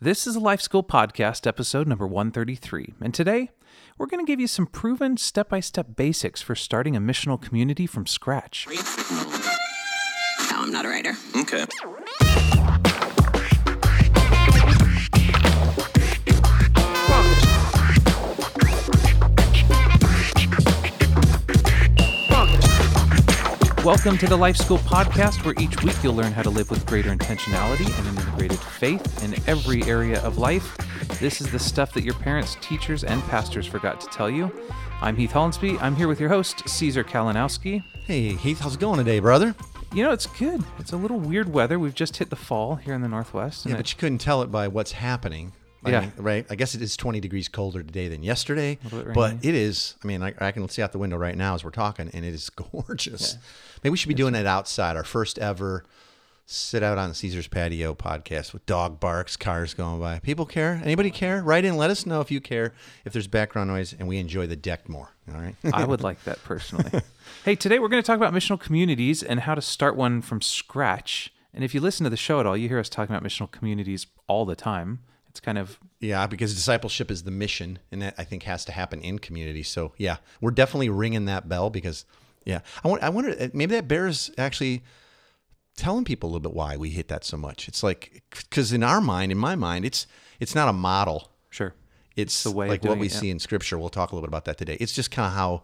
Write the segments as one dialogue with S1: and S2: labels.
S1: This is a Life School Podcast, episode number 133. And today, we're going to give you some proven step by step basics for starting a missional community from scratch.
S2: No, I'm not a writer.
S3: Okay.
S1: Welcome to the Life School Podcast, where each week you'll learn how to live with greater intentionality and an integrated faith in every area of life. This is the stuff that your parents, teachers, and pastors forgot to tell you. I'm Heath Hollinsby. I'm here with your host, Caesar Kalinowski.
S4: Hey Heath, how's it going today, brother?
S1: You know, it's good. It's a little weird weather. We've just hit the fall here in the Northwest.
S4: Yeah, but you couldn't tell it by what's happening.
S1: Yeah.
S4: right. I guess it is 20 degrees colder today than yesterday, but it is. I mean, I, I can see out the window right now as we're talking, and it is gorgeous. Maybe we should be doing it outside. Our first ever sit out on Caesar's patio podcast with dog barks, cars going by. People care? Anybody care? Write in. Let us know if you care. If there's background noise, and we enjoy the deck more. All right.
S1: I would like that personally. hey, today we're going to talk about missional communities and how to start one from scratch. And if you listen to the show at all, you hear us talking about missional communities all the time. It's kind of
S4: Yeah, because discipleship is the mission, and that I think has to happen in community. So yeah, we're definitely ringing that bell because yeah, I want I wonder uh, maybe that bears actually telling people a little bit why we hit that so much. It's like because in our mind, in my mind, it's it's not a model.
S1: sure.
S4: It's
S1: the way
S4: like what we
S1: it, yeah.
S4: see in Scripture. We'll talk a little bit about that today. It's just kind of how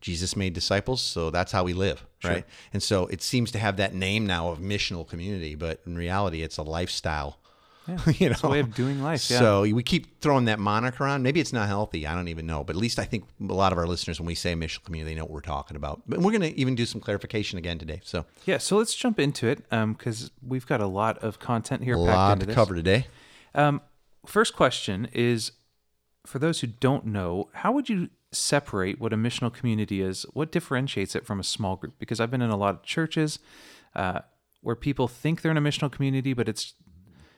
S4: Jesus made disciples, so that's how we live, right? And so it seems to have that name now of missional community, but in reality, it's a lifestyle.
S1: Yeah,
S4: you know,
S1: it's a way of doing life. Yeah.
S4: so we keep throwing that moniker on. Maybe it's not healthy. I don't even know. But at least I think a lot of our listeners, when we say missional community, they know what we're talking about. But we're going to even do some clarification again today. So
S1: yeah, so let's jump into it because we've got a lot of content here
S4: a
S1: packed
S4: lot to
S1: this.
S4: cover today.
S1: Um, first question is for those who don't know, how would you separate what a missional community is? What differentiates it from a small group? Because I've been in a lot of churches uh, where people think they're in a missional community, but it's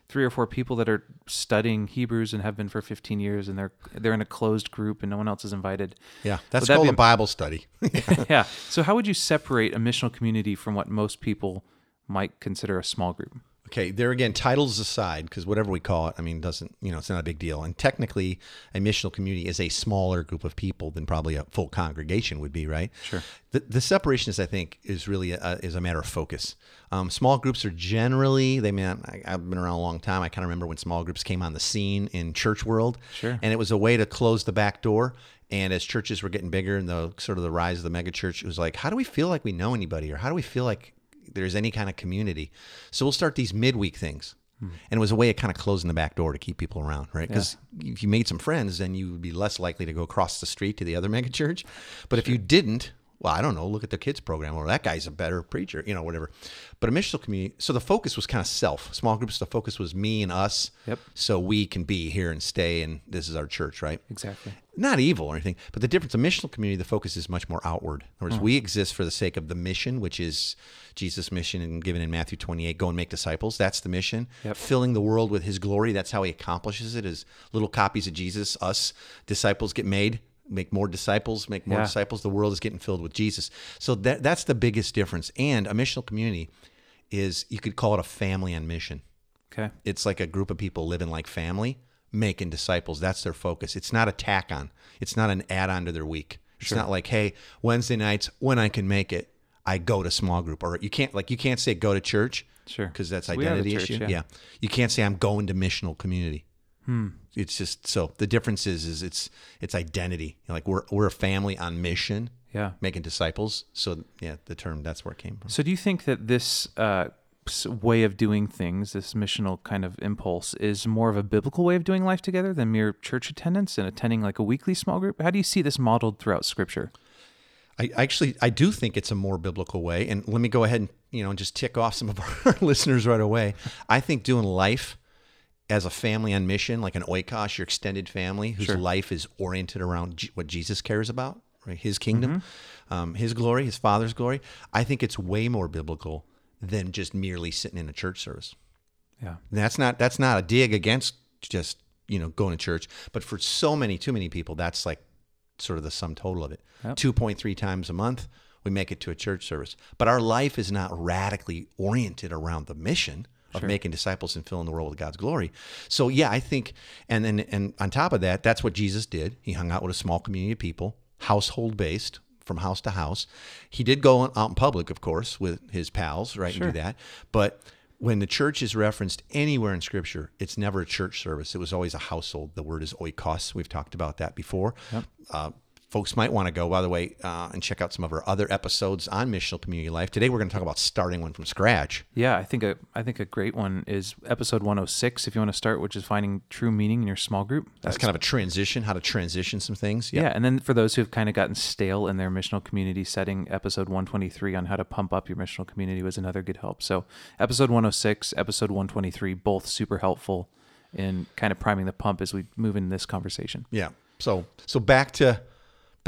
S1: three or four people that are studying Hebrews and have been for 15 years, and they're they're in a closed group and no one else is invited.
S4: Yeah, that's
S1: that
S4: called
S1: be
S4: a
S1: a-
S4: Bible study.
S1: yeah. So how would you separate a missional community from what most people might consider a small group?
S4: Okay, there again, titles aside, because whatever we call it, I mean, doesn't you know, it's not a big deal. And technically, a missional community is a smaller group of people than probably a full congregation would be, right?
S1: Sure.
S4: The, the separation is, I think, is really a, is a matter of focus. Um, small groups are generally, they mean, I, I've been around a long time. I kind of remember when small groups came on the scene in church world,
S1: Sure.
S4: and it was a way to close the back door. And as churches were getting bigger and the sort of the rise of the mega church, it was like, how do we feel like we know anybody, or how do we feel like there's any kind of community? So we'll start these midweek things. And it was a way of kind of closing the back door to keep people around, right? Because if you made some friends, then you would be less likely to go across the street to the other mega church. But if you didn't, well, I don't know, look at the kids program, or that guy's a better preacher, you know, whatever. But a missional community, so the focus was kind of self. Small groups, the focus was me and us.
S1: Yep.
S4: So we can be here and stay, and this is our church, right?
S1: Exactly.
S4: not evil or anything, but the difference, a missional community, the focus is much more outward. In other words, mm. we exist for the sake of the mission, which is Jesus' mission and given in Matthew 28, go and make disciples. That's the mission.
S1: Yep.
S4: Filling the world with his glory. That's how he accomplishes it, is little copies of Jesus, us, disciples get made, make more disciples, make more
S1: Yeah.
S4: disciples. The world is getting filled with Jesus. So that, that's the biggest difference. And a missional community is, you could call it a family on mission
S1: Okay.
S4: it's like a group of people living like family, making disciples. That's their focus. It's not a tack on. It's not an add on to their week. It's not like, hey, Wednesday nights when I can make it, I go to small group. Or you can't like you can't say go to church,
S1: Sure.
S4: because that's
S1: So we are the
S4: identity
S1: church,
S4: issue.
S1: yeah.
S4: Yeah. you can't say I'm going to missional community. Hmm. It's just so the difference is is it's it's identity. Like we're we're a family on mission,
S1: Yeah.
S4: making disciples. So yeah, the term that's where it came from.
S1: So, do you think that this uh, way of doing things, this missional kind of impulse, is more of a biblical way of doing life together than mere church attendance and attending like a weekly small group? How do you see this modeled throughout Scripture?
S4: I actually I do think it's a more biblical way. And let me go ahead and you know just tick off some of our listeners right away. I think doing life as a family on mission, like an oikos, your extended family, whose life is oriented around J- what Jesus cares about, right? His kingdom, um, His glory, His Father's glory. I think it's way more biblical than just merely sitting in a church service.
S1: Yeah.
S4: And that's not that's not a dig against just you know going to church, but for so many too many people, that's like sort of the sum total of it.
S1: Yep.
S4: Two point three times a month, we make it to a church service, but our life is not radically oriented around the mission. Of making disciples and filling the world with God's glory. So yeah, I think, and then and on top of that, that's what Jesus did. He hung out with a small community of people, household based, from house to house. He did go out in public, of course, with his pals, right, and do that. But when the church is referenced anywhere in Scripture, it's never a church service. It was always a household. The word is oikos. We've talked about that before. Uh, folks might want to go, by the way, uh, and check out some of our other episodes on missional community life. Today, we're going to talk about starting one from scratch.
S1: Yeah, I think a I think a great one is episode 106 if you want to start which is finding true meaning in your small group.
S4: That's kind of a transition, how to transition some things.
S1: Yeah, and then for those who've kind of gotten stale in their missional community setting, episode 123 on how to pump up your missional community was another good help. So, episode 106, episode 123, both super helpful in kind of priming the pump as we move in this conversation.
S4: Yeah. So so back to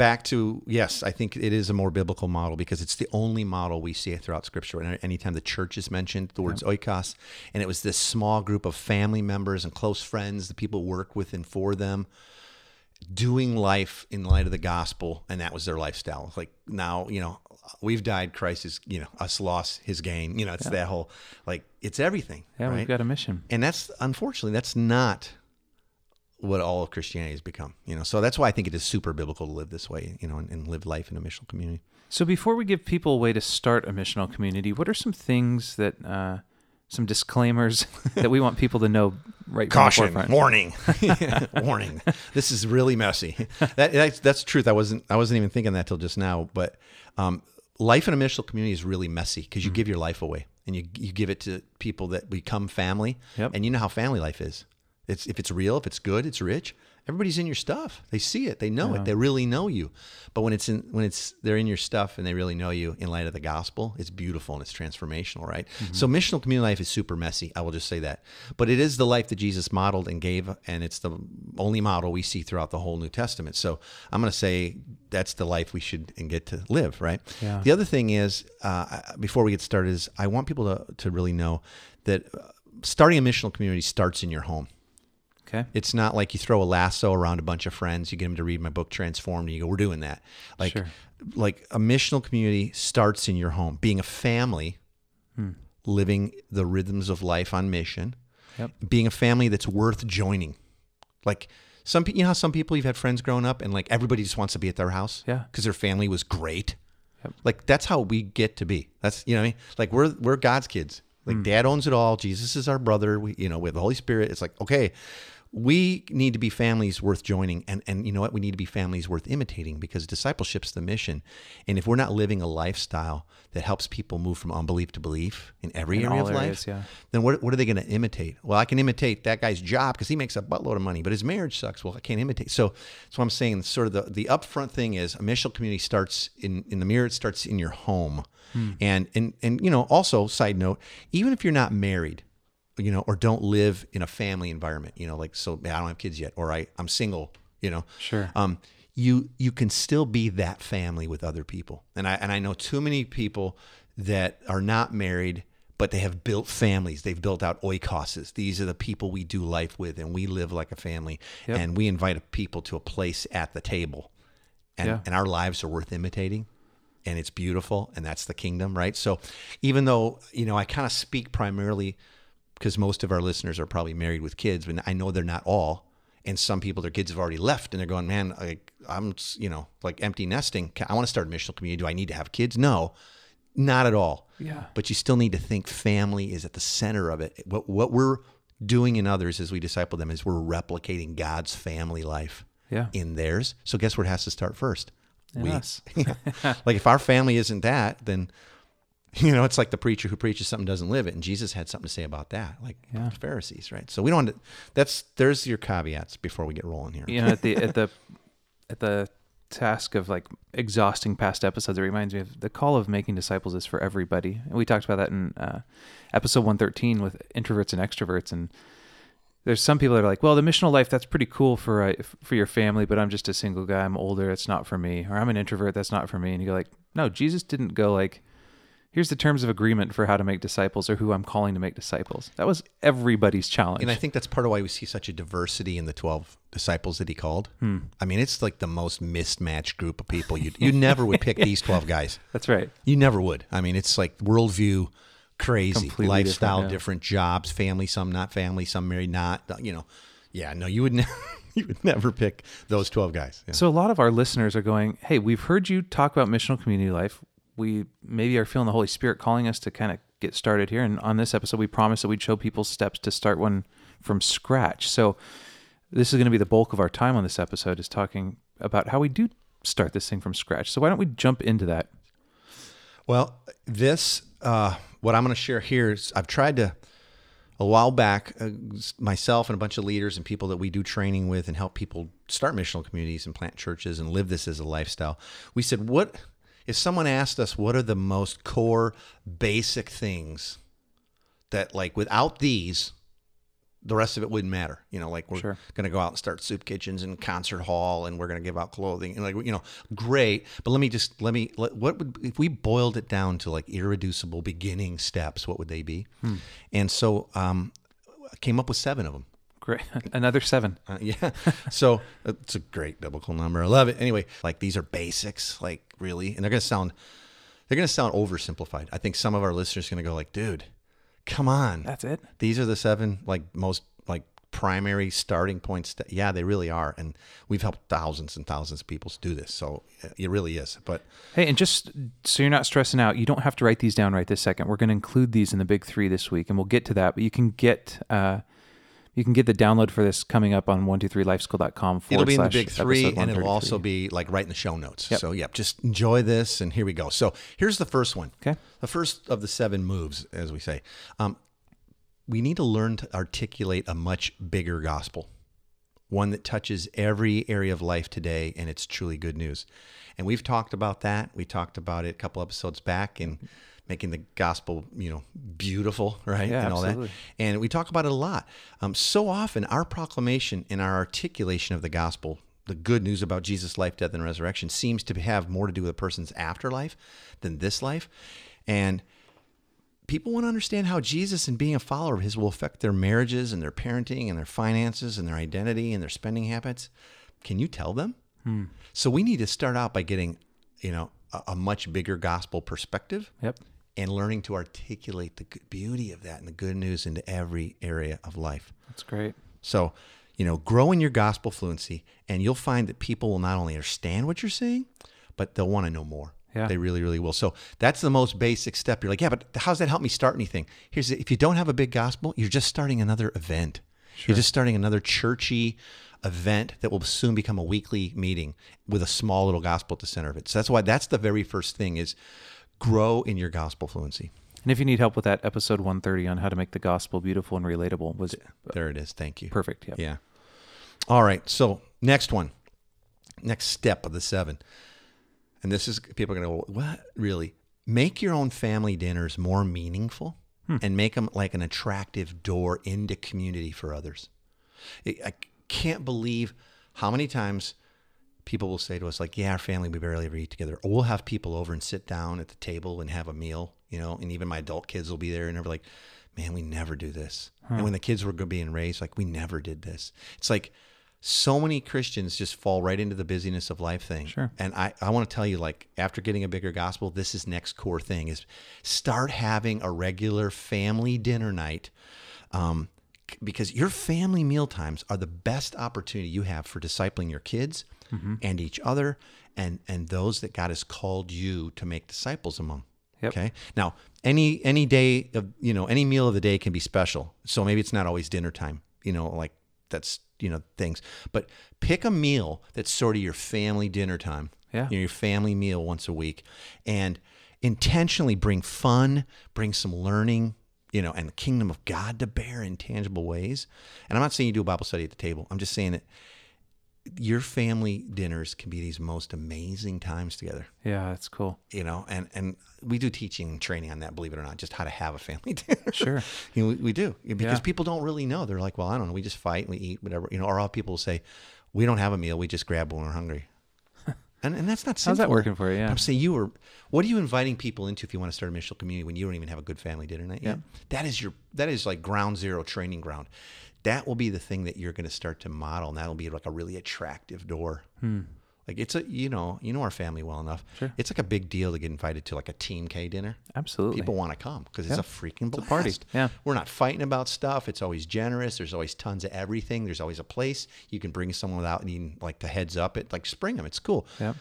S4: back to yes, I think it is a more biblical model because it's the only model we see throughout Scripture. And anytime the church is mentioned, the words oikos, and it was this small group of family members and close friends, the people work with and for them, doing life in light of the gospel, and that was their lifestyle. Like now, you know, we've died, Christ is, you know, us lost, his gain. You know, it's that whole like it's everything.
S1: Yeah,
S4: right?
S1: we've got a mission.
S4: and that's unfortunately that's not what all of Christianity has become. You know, so that's why I think it is super biblical to live this way. You know, and, and live life in a missional community.
S1: So before we give people a way to start a missional community, what are some things that uh, some disclaimers that we want people to know right from the
S4: warning, warning. This is really messy. That, that's, that's the truth. I wasn't I wasn't even thinking that till just now. But um, life in a missional community is really messy because you give your life away and you you give it to people that become family.
S1: Yep.
S4: And you know how family life is. It's if it's real, if it's good, it's rich. Everybody's in your stuff. They see it. They know it. They really know you. But when it's in when it's they're in your stuff and they really know you in light of the gospel, it's beautiful and it's transformational, right? So missional community life is super messy. I will just say that. But it is the life that Jesus modeled and gave, and it's the only model we see throughout the whole New Testament. So I'm going to say that's the life we should and get to live, right?
S1: Yeah.
S4: The other thing is, uh, before we get started, is I want people to to really know that uh, starting a missional community starts in your home.
S1: Okay.
S4: It's not like you throw a lasso around a bunch of friends, you get them to read my book Transformed, and you go, "We're doing that." Like,
S1: Sure.
S4: like a missional community starts in your home, being a family, hmm. living the rhythms of life on mission,
S1: Yep.
S4: being a family that's worth joining. Like some, you know, how some people you've had friends growing up, and like everybody just wants to be at their house,
S1: Yeah.
S4: because their family was great.
S1: Yep.
S4: Like that's how we get to be. That's you know, what I mean? like we're we're God's kids. Like hmm. Dad owns it all. Jesus is our brother. We, you know, we have the Holy Spirit. It's like okay, we need to be families worth joining, and and you know what? We need to be families worth imitating because discipleship's the mission. And if we're not living a lifestyle that helps people move from unbelief to belief in every
S1: In
S4: area of life,
S1: yeah.
S4: then what, what are they going to imitate? Well, I can imitate that guy's job because he makes a buttload of money, but his marriage sucks. Well, I can't imitate. So that's what I'm saying. Sort of the, the upfront thing is a missional community starts in, in the mirror, it starts in your home. Hmm. And, and, and, you know, also side note, even if you're not married, you know, or don't live in a family environment, you know, like, so I don't have kids yet, or I, I'm single, you know,
S1: Sure.
S4: um, you you can still be that family with other people. And I and I know too many people that are not married, but they have built families. They've built out oikoses. These are the people we do life with, and we live like a family.
S1: Yep.
S4: And we invite people to a place at the table, and
S1: Yeah.
S4: and our lives are worth imitating. And it's beautiful, and that's the kingdom, right? So, even though you know, I kind of speak primarily because most of our listeners are probably married with kids, but I know they're not all. And some people, their kids have already left, and they're going, "Man, like I'm, you know, like empty nesting. I want to start a missional community. Do I need to have kids? No, not at all.
S1: Yeah.
S4: But you still need to think family is at the center of it. What what we're doing in others as we disciple them is we're replicating God's family life
S1: Yeah.
S4: in theirs. So guess where it has to start first?
S1: In us.
S4: like if our family isn't that, then you know it's like the preacher who preaches something doesn't live it, and Jesus had something to say about that, like
S1: Yeah.
S4: Pharisees, right? So we don't. Want to, that's there's your caveats before we get rolling here.
S1: you know at the at the at the task of like exhausting past episodes it reminds me of the call of making disciples is for everybody and we talked about that in uh, episode 113 with introverts and extroverts and there's some people that are like well the missional life that's pretty cool for uh, for your family but i'm just a single guy i'm older it's not for me or i'm an introvert that's not for me and you go like no jesus didn't go like here's the terms of agreement for how to make disciples or who i'm calling to make disciples that was everybody's challenge
S4: And I think that's part of why we see such a diversity in the 12 disciples that he called.
S1: Hmm.
S4: I mean, it's like the most mismatched group of people. You you never would pick these 12 guys.
S1: that's right
S4: You never would. I mean, it's like worldview crazy
S1: Completely
S4: lifestyle,
S1: different, yeah.
S4: different jobs, family, some not family, some married, not. You know, yeah, no, you would never, you would never pick those twelve guys. Yeah.
S1: So a lot of our listeners are going, "Hey, we've heard you talk about missional community life. We maybe are feeling the Holy Spirit calling us to kind of get started here. And on this episode, we promised that we'd show people steps to start one from scratch. So this is going to be the bulk of our time on this episode is talking about how we do start this thing from scratch. So why don't we jump into that?
S4: Well, this uh, what I'm going to share here is I've tried to a while back uh, myself and a bunch of leaders and people that we do training with and help people start missional communities and plant churches and live this as a lifestyle. We said, what if someone asked us what are the most core basic things that like without these the rest of it wouldn't matter. You know, like we're
S1: Sure.
S4: going to go out and start soup kitchens and concert hall, and we're going to give out clothing, and like you know, great. But let me just let me let, what would if we boiled it down to like irreducible beginning steps? What would they be? And so um, I came up with seven of them.
S1: Great. Another seven.
S4: Uh, yeah. So it's a great biblical number. I love it. Anyway, like these are basics, like really, and they're going to sound they're going to sound oversimplified. I think some of our listeners are going to go like, dude, come on.
S1: That's it.
S4: These are the seven like most like primary starting points. That, yeah, they really are, and we've helped thousands and thousands of people do this. So it really is. But
S1: Hey, and just so you're not stressing out, you don't have to write these down right this second. We're going to include these in the big three this week, and we'll get to that. But you can get uh, you can get the download for this coming up on one two three lifeschool.com.
S4: it'll
S1: forward
S4: be in the big three, and it'll also be like right in the show notes.
S1: Yep.
S4: So yeah, just enjoy this, and here we go. So here's the first one.
S1: Okay.
S4: The first of the seven moves, as we say. Um, we need to learn to articulate a much bigger gospel, one that touches every area of life today, and it's truly good news. And we've talked about that. We talked about it a couple episodes back in making the gospel, you know, beautiful, right?
S1: Yeah,
S4: and all
S1: absolutely.
S4: that. And we talk about it a lot. Um, so often, our proclamation and our articulation of the gospel, the good news about Jesus' life, death, and resurrection, seems to have more to do with a person's afterlife than this life. And people want to understand how Jesus and being a follower of his will affect their marriages and their parenting and their finances and their identity and their spending habits. Can you tell them? So we need to start out by getting, you know, a, a much bigger gospel perspective
S1: Yep.
S4: And learning to articulate the beauty of that and the good news into every area of life.
S1: That's great.
S4: So, you know, grow in your gospel fluency, and you'll find that people will not only understand what you're saying, but they'll want to know more.
S1: Yeah.
S4: They really, really will. So that's the most basic step. You're like, yeah, but how's that help me start anything? Here's the, if you don't have a big gospel, you're just starting another event. You're just starting another churchy event that will soon become a weekly meeting with a small little gospel at the center of it. So that's why that's the very first thing is grow in your gospel fluency.
S1: And if you need help with that, episode 130 on how to make the gospel beautiful and relatable was
S4: There it is. Thank you.
S1: perfect. Yep.
S4: Yeah. All right. So next one, next step of the seven, and this is people are going to go, what really? Make your own family dinners more meaningful hmm. and make them like an attractive door into community for others. I can't believe how many times people will say to us like, "Yeah, our family we barely ever eat together," or we'll have people over and sit down at the table and have a meal, you know, and even my adult kids will be there and they're like, "Man, we never do this." And when the kids were being raised, like, we never did this. It's like so many Christians just fall right into the busyness of life thing.
S1: Sure.
S4: And I, I want to tell you, like, after getting a bigger gospel, this is next core thing is start having a regular family dinner night. Um, because your family meal times are the best opportunity you have for discipling your kids Mm-hmm. and each other and and those that God has called you to make disciples among.
S1: Yep.
S4: Okay. Now, any any day of you know any meal of the day can be special. So maybe it's not always dinner time. You know, like that's you know things. But pick a meal that's sort of your family dinner time.
S1: Yeah.
S4: You know, your family meal once a week, and intentionally bring fun, bring some learning. You know, and the kingdom of God to bear in tangible ways. And I'm not saying you do a Bible study at the table. I'm just saying that your family dinners can be these most amazing times together
S1: Yeah, that's cool.
S4: you know and and we do teaching and training on that believe it or not just how to have a family dinner
S1: Sure.
S4: you know, we, we do because
S1: Yeah.
S4: people don't really know they're like well i don't know we just fight and we eat whatever you know or all people will say we don't have a meal we just grab when we're hungry and, and that's not
S1: How's that working for you? Yeah.
S4: I'm saying you were. What are you inviting people into if you want to start a missional community when you don't even have a good family dinner night yet? That is your. That is like ground zero training ground. That will be the thing that you're going to start to model, and that'll be like a really attractive door.
S1: Hmm.
S4: Like it's a you know you know our family well enough.
S1: Sure.
S4: It's like a big deal to get invited to like a Team K dinner.
S1: Absolutely.
S4: People want to come because it's a freaking blast.
S1: a party. Yeah.
S4: We're not fighting about stuff. It's always generous. There's always tons of everything. There's always a place you can bring someone without needing like the heads up. It like spring them. It's cool.
S1: yeah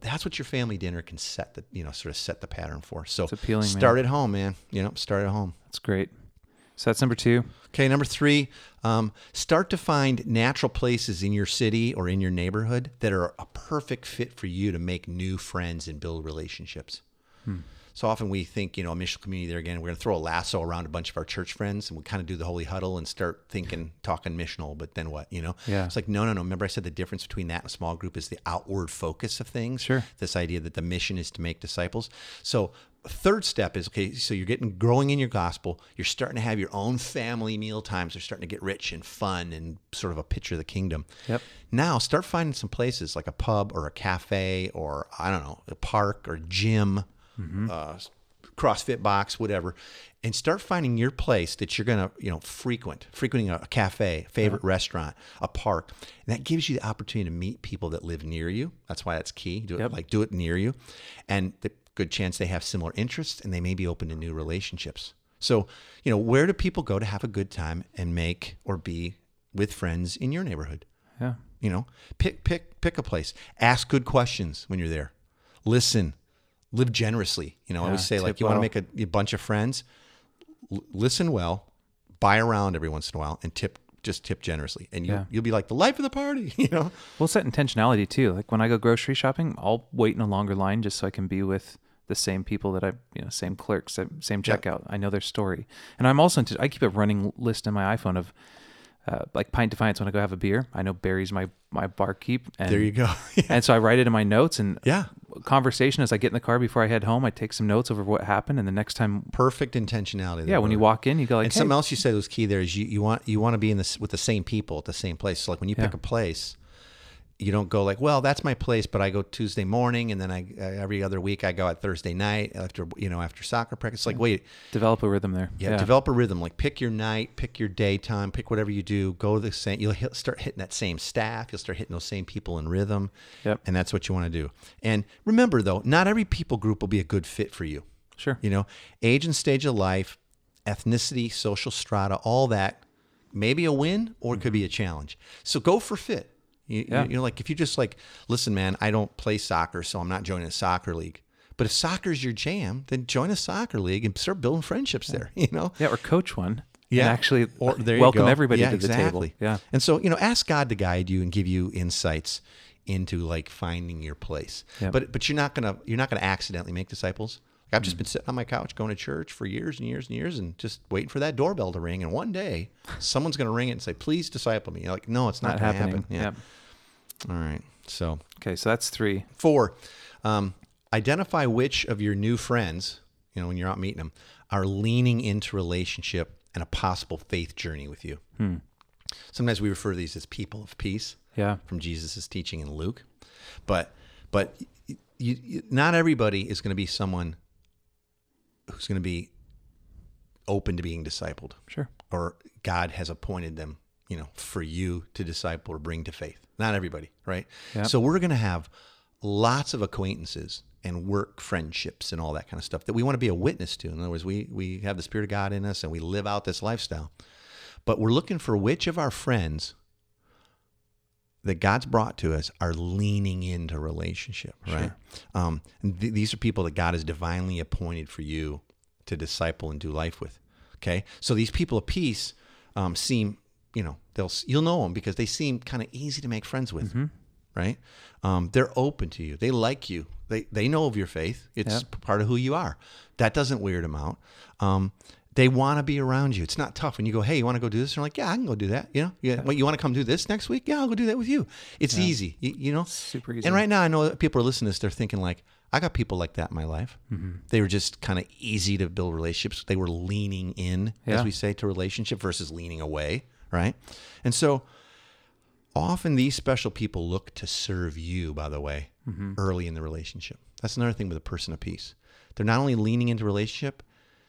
S4: That's what your family dinner can set the you know sort of set the pattern for. So
S1: appealing, man.
S4: start at home, man. You know, start at home.
S1: That's great. So that's number two.
S4: Okay, number three, um, start to find natural places in your city or in your neighborhood that are a perfect fit for you to make new friends and build relationships. So often we think, you know, a mission community there again, we're going to throw a lasso around a bunch of our church friends and we kind of do the holy huddle and start thinking, talking missional, but then what, you know?
S1: Yeah.
S4: It's like, no, no, no. Remember I said the difference between that and a small group is the outward focus of things.
S1: Sure.
S4: This idea that the mission is to make disciples. So third step is okay so you're getting growing in your gospel you're starting to have your own family meal times they're starting to get rich and fun and sort of a picture of the kingdom.
S1: Yep.
S4: now start finding some places like a pub or a cafe or i don't know a park or gym uh, crossfit box whatever and start finding your place that you're going to you know frequent frequenting a, cafe favorite restaurant a park and that gives you the opportunity to meet people that live near you. That's why that's key. Do it
S1: Yep.
S4: like do it near you. And the good chance they have similar interests and they may be open to new relationships. So you know where do people go to have a good time and make or be with friends in your neighborhood?
S1: Yeah.
S4: you know pick pick pick a place. Ask good questions when you're there. Listen. Live generously. You know i always say like you want to make a, a bunch of friends l- listen well buy around every once in a while and tip just tip generously and you,
S1: Yeah.
S4: you'll be like the life of the party you know
S1: We'll set intentionality too. Like when I go grocery shopping, I'll wait in a longer line just so I can be with the same people that I, you know, same clerks, same, checkout. I know their story, and I'm also into. I keep a running list in my iPhone of, uh, like Pint Defiance when I go have a beer. I know Barry's my my barkeep, and
S4: there you go yeah.
S1: and so I write it in my notes and
S4: yeah
S1: conversation as I get in the car before I head home. I take some notes over what happened, and the next time,
S4: perfect intentionality
S1: yeah, when you walk in, you go like,
S4: and
S1: hey,
S4: something else you said was key there is you, you want you want to be in this with the same people at the same place. So like when you pick a place, you don't go like, well, that's my place, but I go Tuesday morning, and then I uh, every other week I go at Thursday night after you know after soccer practice. Like wait,
S1: develop a rhythm there.
S4: yeah, develop a rhythm. Like pick your night, pick your daytime, pick whatever you do. Go the same. You'll hit, start hitting that same staff. You'll start hitting those same people in rhythm.
S1: Yep.
S4: And that's what you want to do. And remember though, not every people group will be a good fit for you.
S1: Sure.
S4: You know, age and stage of life, ethnicity, social strata, all that may be a win or it could be a challenge. So go for fit. You,
S1: Yeah.
S4: you know, like if you just like, listen, man, I don't play soccer, so I'm not joining a soccer league. But if soccer's your jam, then join a soccer league and start building friendships there. You know,
S1: Yeah, or coach one.
S4: yeah,
S1: and actually
S4: or there
S1: welcome
S4: go.
S1: everybody
S4: Yeah,
S1: to the
S4: exactly.
S1: table. Yeah,
S4: and so you know, ask God to guide you and give you insights into like finding your place.
S1: Yep.
S4: But but you're not gonna you're not gonna accidentally make disciples. I've just
S1: Mm.
S4: been sitting on my couch going to church for years and years and years and just waiting for that doorbell to ring. And one day, someone's gonna ring it and say, "Please disciple me." You're like, no, it's not,
S1: not happening.
S4: happen. Yeah. All right. So
S1: Okay, so that's three.
S4: Four, um, identify which of your new friends, you know, when you're out meeting them, are leaning into relationship and a possible faith journey with you. Sometimes we refer to these as people of peace
S1: Yeah.
S4: from Jesus' teaching in Luke, but but you, you, not everybody is going to be someone who's going to be open to being discipled
S1: Sure.
S4: or God has appointed them, you know, for you to disciple or bring to faith. Not everybody, right?
S1: Yep.
S4: So we're going to have lots of acquaintances and work friendships and all that kind of stuff that we want to be a witness to. In other words, we we have the spirit of God in us and we live out this lifestyle. But we're looking for which of our friends that God's brought to us are leaning into relationship, right? Um, and th- these are people that God has divinely appointed for you to disciple and do life with. Okay, so these people of peace um, seem, you know, they'll you'll know them because they seem kind of easy to make friends with, right? Um, they're open to you. They like you. They they know of your faith. It's
S1: Yep.
S4: part of who you are. That doesn't weird them out. They want to be around you. It's not tough when you go, "Hey, you want to go do this?" They're like, "Yeah, I can go do that." You know, yeah. Well, you want to come do this next week? Yeah, I'll go do that with you. It's easy. You, you know,
S1: Super easy.
S4: And right now, I know that people are listening to this. They're thinking like, "I got people like that in my life.
S1: Mm-hmm.
S4: They were just kind of easy to build relationships. They were leaning in, as we say, to relationship versus leaning away, right?" And so, often these special people look to serve you. By the way,
S1: Mm-hmm.
S4: early in the relationship. That's another thing with a person of peace. They're not only leaning into relationship,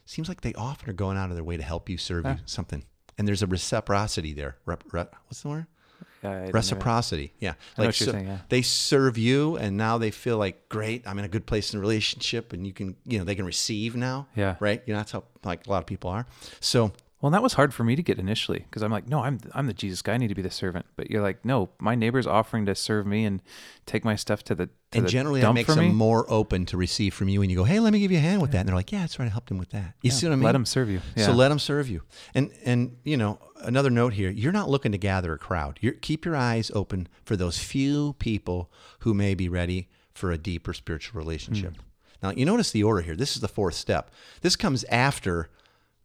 S4: seems like they often are going out of their way to help you serve you something. And there's a reciprocity there. Rep, rep, what's the word?
S1: Yeah, I know that.
S4: Reciprocity. Yeah.
S1: you're
S4: so
S1: saying, yeah.
S4: they serve you and now they feel like, great, I'm in a good place in a relationship and you can, you know, they can receive now.
S1: Yeah.
S4: Right. You know, that's how like a lot of people are. So
S1: Well, that was hard for me to get initially because I'm like, no, I'm I'm the Jesus guy. I need to be the servant. But you're like, no, my neighbor's offering to serve me and take my stuff to the to
S4: and
S1: the
S4: generally that makes
S1: for me.
S4: them more open to receive from you and you go, hey, let me give you a hand with that. And they're like, yeah, that's right. I helped him with that. You see what I mean?
S1: Let them serve you. Yeah.
S4: So let them serve you. And and you know another note here: you're not looking to gather a crowd. You're, keep your eyes open for those few people who may be ready for a deeper spiritual relationship. Hmm. Now you notice the order here. This is the fourth step. This comes after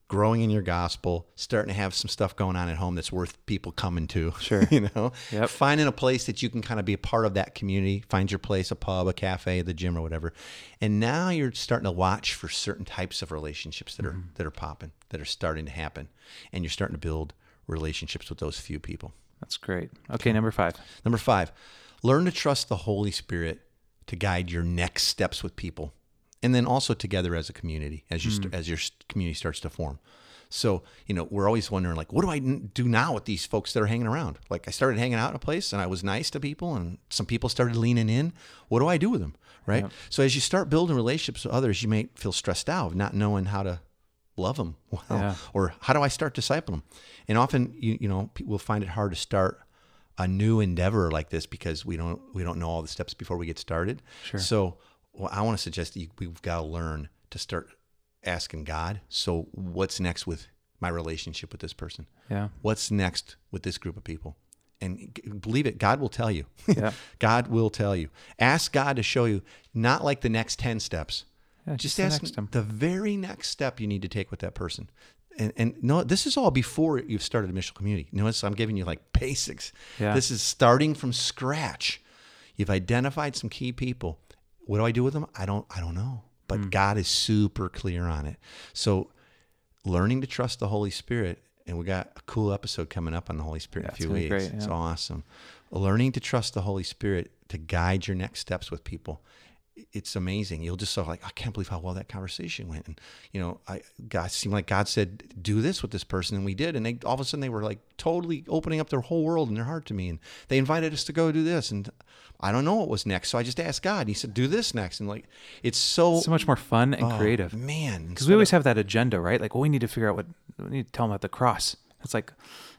S4: growing in your gospel, starting to have some stuff going on at home that's worth people coming to.
S1: Sure.
S4: you know,
S1: Yep.
S4: finding a place that you can kind of be a part of that community. Find your place, a pub, a cafe, the gym, or whatever. And now you're starting to watch for certain types of relationships that are
S1: Mm-hmm.
S4: that are popping, that are starting to happen, and you're starting to build relationships with those few people.
S1: That's great. Okay, number five.
S4: Number five, learn to trust the Holy Spirit to guide your next steps with people, and then also together as a community as you st- mm. as your community starts to form. So you know we're always wondering like, what do I do now with these folks that are hanging around? Like I started hanging out in a place and I was nice to people, and some people started leaning in. What do I do with them? Right. So as you start building relationships with others, you may feel stressed out, of not knowing how to love them well,
S1: Yeah.
S4: or how do I start discipling them? And often, you, you know, people will find it hard to start a new endeavor like this because we don't we don't know all the steps before we get started.
S1: Sure.
S4: So, well, I want to suggest that you, we've got to learn to start asking God. So, what's next with my relationship with this person?
S1: Yeah.
S4: What's next with this group of people? And believe it, God will tell you.
S1: Yeah.
S4: God will tell you. Ask God to show you, not like the next 10 steps.
S1: Yeah,
S4: just
S1: just the
S4: ask
S1: step.
S4: the very next step you need to take with that person. And, and no, this is all before you've started a mission community. Notice I'm giving you like basics.
S1: Yeah.
S4: This is starting from scratch. You've identified some key people. What do I do with them? I don't I don't know. But
S1: Hmm.
S4: God is super clear on it. So learning to trust the Holy Spirit, and we got a cool episode coming up on the Holy Spirit
S1: Yeah,
S4: in a few weeks.
S1: great,
S4: It's awesome. Learning to trust the Holy Spirit to guide your next steps with people. It's amazing. You'll just sort of like, I can't believe how well that conversation went. And you know, I God seemed like God said, do this with this person, and we did. And they all of a sudden they were like totally opening up their whole world and their heart to me. And they invited us to go do this. And I don't know what was next. So I just asked God. And he said, do this next. And like it's so
S1: So much more fun and
S4: oh,
S1: creative.
S4: Man.
S1: Because we always have that agenda, right? Like, well, we need to figure out what we need to tell them about the cross. It's like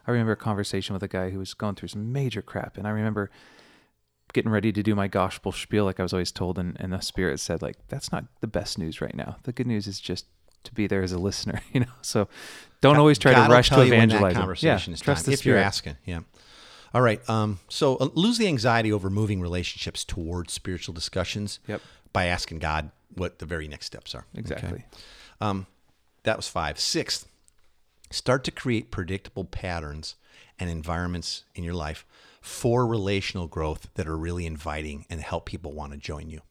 S1: I remember a conversation with a guy who was going through some major crap, and I remember getting ready to do my gospel spiel, like I was always told, and, and the Spirit said, like, that's not the best news right now. The good news is just to be there as a listener, you know. So don't always try
S4: God
S1: to rush
S4: tell
S1: to
S4: you when
S1: evangelize.
S4: that conversation
S1: yeah,
S4: is
S1: trust
S4: time, if you're asking. Yeah. All right. Um, so uh, lose the anxiety over moving relationships towards spiritual discussions
S1: Yep.
S4: by asking God what the very next steps are. Okay?
S1: Exactly.
S4: Um, that was five. Sixth, start to create predictable patterns and environments in your life for relational growth that are really inviting and help people want to join you.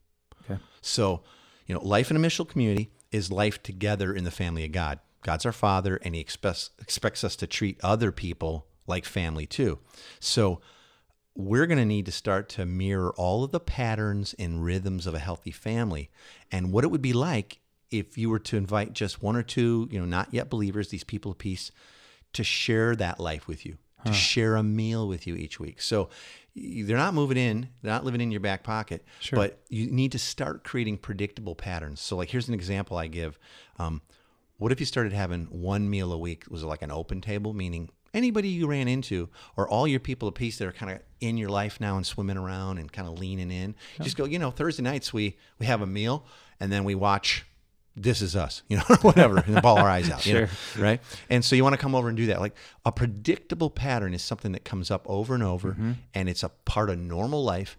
S1: Okay.
S4: So, you know, life in a missional community is life together in the family of God. God's our Father, and He expects expects us to treat other people like family too. So, we're going to need to start to mirror all of the patterns and rhythms of a healthy family, and what it would be like if you were to invite just one or two, you know, not yet believers, these people of peace, to share that life with you, to share a meal with you each week. So they're not moving in, they're not living in your back pocket,
S1: Sure.
S4: but you need to start creating predictable patterns. So, like, here's an example I give. Um, what if you started having one meal a week was like an open table, meaning anybody you ran into or all your people of peace that are kind of in your life now and swimming around and kind of leaning in, just go, you know, Thursday nights we we have a meal and then we watch this is us, you know, whatever, and ball our eyes out, you know, right? And so you want to come over and do that. Like a predictable pattern is something that comes up over and over, mm-hmm. and it's a part of normal life,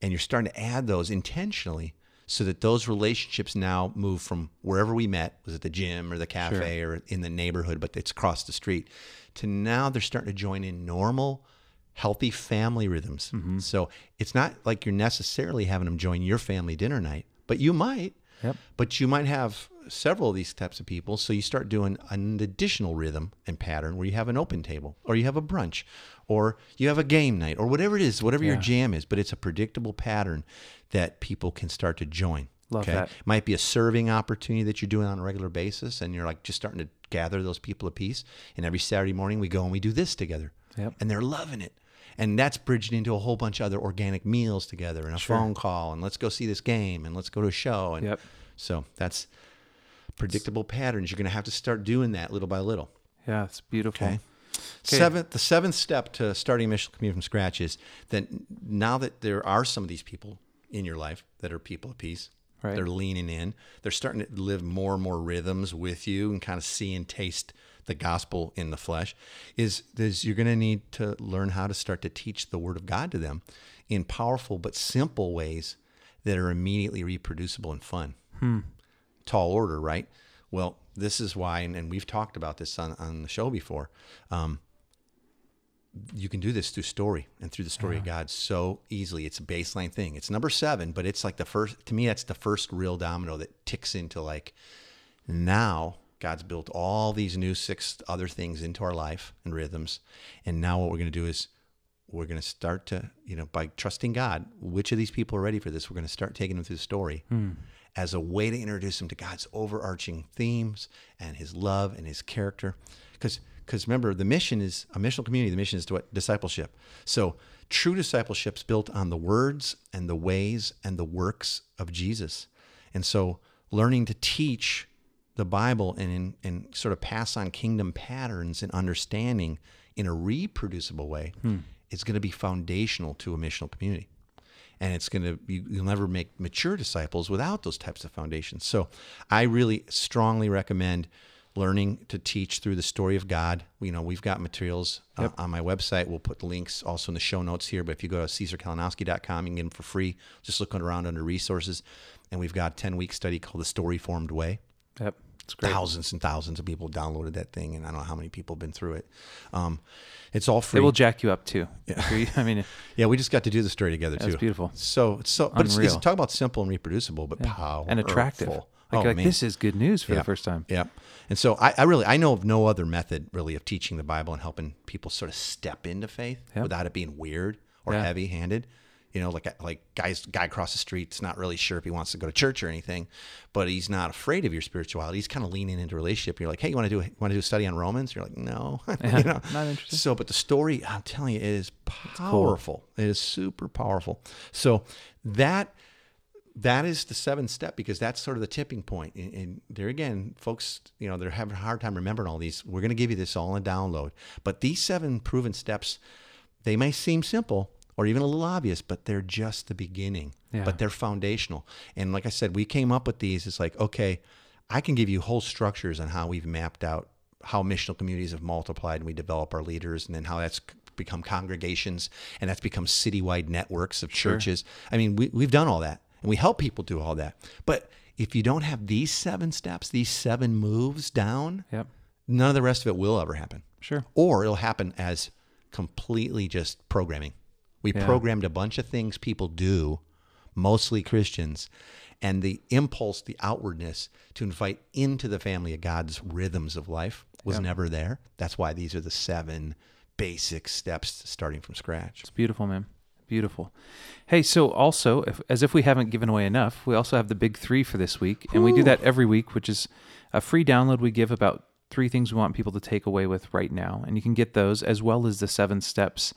S4: and you're starting to add those intentionally so that those relationships now move from wherever we met, was it the gym or the cafe or in the neighborhood, but it's across the street, to now they're starting to join in normal, healthy family rhythms. Mm-hmm. So it's not like you're necessarily having them join your family dinner night, but you might.
S1: Yep.
S4: But you might have several of these types of people. So you start doing an additional rhythm and pattern where you have an open table or you have a brunch or you have a game night or whatever it is, whatever your jam is. But it's a predictable pattern that people can start to join.
S1: Love that.
S4: Might be a serving opportunity that you're doing on a regular basis and you're like just starting to gather those people of peace. And every Saturday morning we go and we do this together.
S1: Yep.
S4: And they're loving it. And that's bridged into a whole bunch of other organic meals together and a phone call and let's go see this game and let's go to a show. And
S1: Yep.
S4: so that's predictable patterns. You're going to have to start doing that little by little.
S1: Yeah, it's beautiful.
S4: Okay. Seventh, the seventh step to starting a missional community from scratch is that now that there are some of these people in your life that are people of peace,
S1: Right.
S4: they're leaning in, they're starting to live more and more rhythms with you and kind of see and taste the gospel in the flesh. Is is you're going to need to learn how to start to teach the word of God to them in powerful but simple ways that are immediately reproducible and fun tall order, right? Well, this is why, and, and we've talked about this on, on the show before. Um, you can do this through story and through the story of God so easily. It's a baseline thing. It's number seven, but it's like the first, to me, that's the first real domino that ticks into like, now God's built all these new six other things into our life and rhythms. And now what we're going to do is we're going to start to, you know, by trusting God, which of these people are ready for this? We're going to start taking them through the story hmm. as a way to introduce them to God's overarching themes and his love and his character. Because because remember, the mission is a missional community. The mission is to what? Discipleship. So true discipleship is built on the words and the ways and the works of Jesus. And so learning to teach the Bible and, and sort of pass on kingdom patterns and understanding in a reproducible way hmm. is going to be foundational to a missional community. And it's going to, you, you'll never make mature disciples without those types of foundations. So I really strongly recommend learning to teach through the story of God. You know, we've got materials uh, on my website. We'll put the links also in the show notes here. But if you go to caesarkalinowski.com, you can get them for free. Just looking around under resources. And we've got a 10 week study called The Story Formed Way
S1: Yep. It's great.
S4: thousands and thousands of people downloaded that thing, and I don't know how many people have been through it. Um, it's all free.
S1: It will jack you up too. Yeah. I mean,
S4: yeah, we just got to do the story together too.
S1: That's beautiful.
S4: So, so, but it's, it's
S1: Unreal.
S4: talk about simple and reproducible, but powerful
S1: and attractive. Like,
S4: oh,
S1: like this is good news for
S4: Yeah.
S1: the first time.
S4: Yeah. And so I, I really I know of no other method really of teaching the Bible and helping people sort of step into faith
S1: Yeah.
S4: without it being weird or
S1: Yeah.
S4: heavy handed. You know, like like guys guy across the street's not really sure if he wants to go to church or anything, but he's not afraid of your spirituality. He's kind of leaning into relationship. You're like, hey, you want to do want to do a study on Romans? You're like, no, you know,
S1: not interested.
S4: So, but the story, I'm telling you, it is powerful. It is super powerful. So that that is the seventh step because that's sort of the tipping point. And, and there again, folks, you know, they're having a hard time remembering all these. We're going to give you this all in download. But these seven proven steps, they may seem simple or even a little obvious, but they're just the beginning.
S1: Yeah.
S4: But they're foundational. And like I said, we came up with these. It's like, okay, I can give you whole structures on how we've mapped out how missional communities have multiplied and we develop our leaders and then how that's become congregations and that's become citywide networks of churches. I mean, we, we've done all that and we help people do all that. But if you don't have these seven steps, these seven moves down,
S1: Yep.
S4: none of the rest of it will ever happen.
S1: Sure.
S4: Or it'll happen as completely just programming. We
S1: Yeah.
S4: programmed a bunch of things people do, mostly Christians, and the impulse, the outwardness to invite into the family of God's rhythms of life was never there. That's why these are the seven basic steps starting from scratch.
S1: It's beautiful, man. Beautiful. Hey, so also, if, as if we haven't given away enough, we also have the big three for this week, and we do that every week, which is a free download we give about three things we want people to take away with right now, and you can get those as well as the seven steps.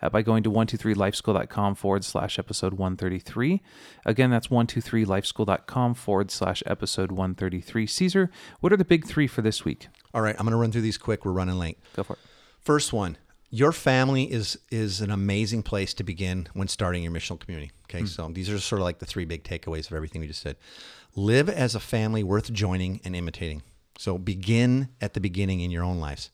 S1: Uh, by going to 123lifeschool.com forward slash episode 133. Again, that's 123lifeschool.com forward slash episode 133. Caesar, what are the big three for this week?
S4: All right, I'm going to run through these quick. We're running late.
S1: Go for it.
S4: First one, your family is is an amazing place to begin when starting your missional community. Okay, hmm. so these are sort of like the three big takeaways of everything we just said. Live as a family worth joining and imitating. So begin at the beginning in your own lives.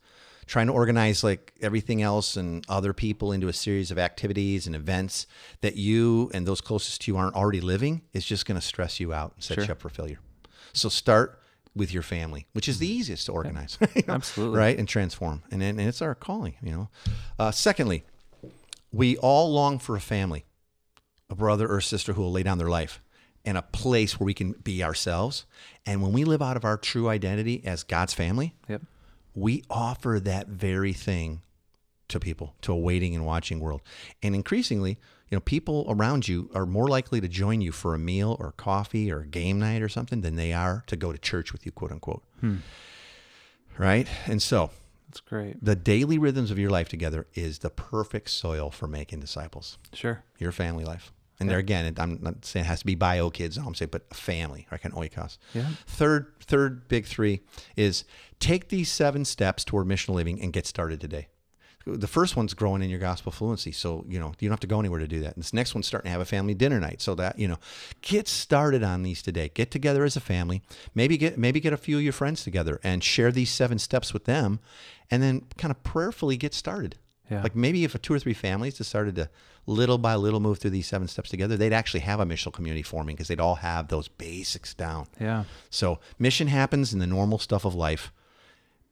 S4: Trying to organize like everything else and other people into a series of activities and events that you and those closest to you aren't already living is just going to stress you out and set
S1: Sure.
S4: you up for failure. So start with your family, which is the easiest to organize. you know,
S1: Absolutely.
S4: Right? And transform. And, and it's our calling, you know. Uh, secondly, we all long for a family, a brother or sister who will lay down their life and a place where we can be ourselves. And when we live out of our true identity as God's family,
S1: Yep.
S4: we offer that very thing to people, to a waiting and watching world. And increasingly, you know, people around you are more likely to join you for a meal or coffee or a game night or something than they are to go to church with you, quote unquote. Hmm. Right? And so
S1: That's great.
S4: The daily rhythms of your life together is the perfect soil for making disciples.
S1: Sure.
S4: Your family life. And there again, I'm not saying it has to be bio kids, I'm saying, but a family, like an oikos.
S1: Yeah.
S4: Third, third big three is take these seven steps toward missional living and get started today. The first one's growing in your gospel fluency. So, you know, you don't have to go anywhere to do that. And this next one's starting to have a family dinner night. So that, you know, get started on these today. Get together as a family. Maybe get maybe get a few of your friends together and share these seven steps with them and then kind of prayerfully get started.
S1: Yeah.
S4: Like maybe if a two or three families decided to little by little move through these seven steps together, they'd actually have a missional community forming because they'd all have those basics down.
S1: Yeah.
S4: So mission happens in the normal stuff of life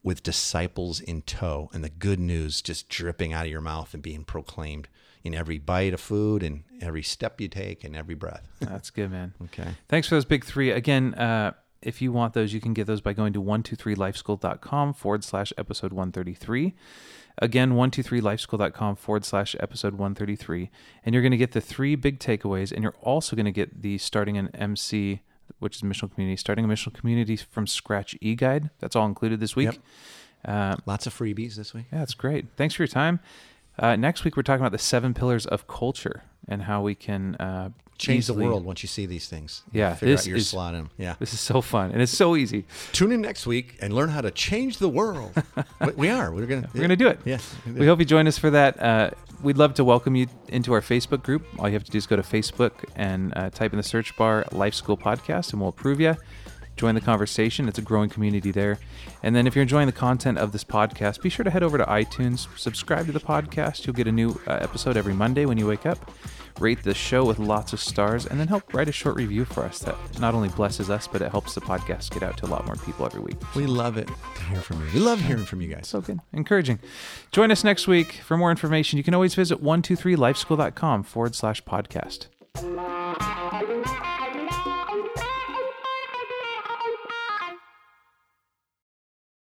S4: with disciples in tow and the good news just dripping out of your mouth and being proclaimed in every bite of food and every step you take and every breath.
S1: That's good, man.
S4: Okay.
S1: Thanks for those big three. Again, uh, if you want those, you can get those by going to 123lifeschool.com forward slash episode 133. Again, 123lifeschool.com forward slash episode 133. And you're going to get the three big takeaways. And you're also going to get the starting an MC, which is missional community, starting a missional community from scratch e guide. That's all included this week.
S4: Yep.
S1: Uh,
S4: Lots of freebies this week.
S1: yeah, that's great. Thanks for your time. Uh, next week, we're talking about the seven pillars of culture and how we can uh,
S4: Change the world once you see these things.
S1: Yeah,
S4: Figure
S1: this
S4: out your
S1: is-
S4: slot in. Yeah.
S1: This is so fun and it's so easy.
S4: Tune in next week and learn how to change the world. We- are. We're gonna.
S1: We're going to do it.
S4: Yeah.
S1: We hope you join us for that. Uh, we'd love to welcome you into our Facebook group. All you have to do is go to Facebook and uh, type in the search bar Life School Podcast, and we'll approve you. Join the conversation. It's a growing community there. And then if you're enjoying the content of this podcast, be sure to head over to iTunes, subscribe to the podcast. You'll get a new uh, episode every Monday when you wake up. Rate the show with lots of stars, and then help write a short review for us. That not only blesses us, but it helps the podcast get out to a lot more people every week.
S4: We love it to hear from you. We love hearing from you guys.
S1: So good. Encouraging. Join us next week for more information. You can always visit 123lifeschool.com forward slash podcast.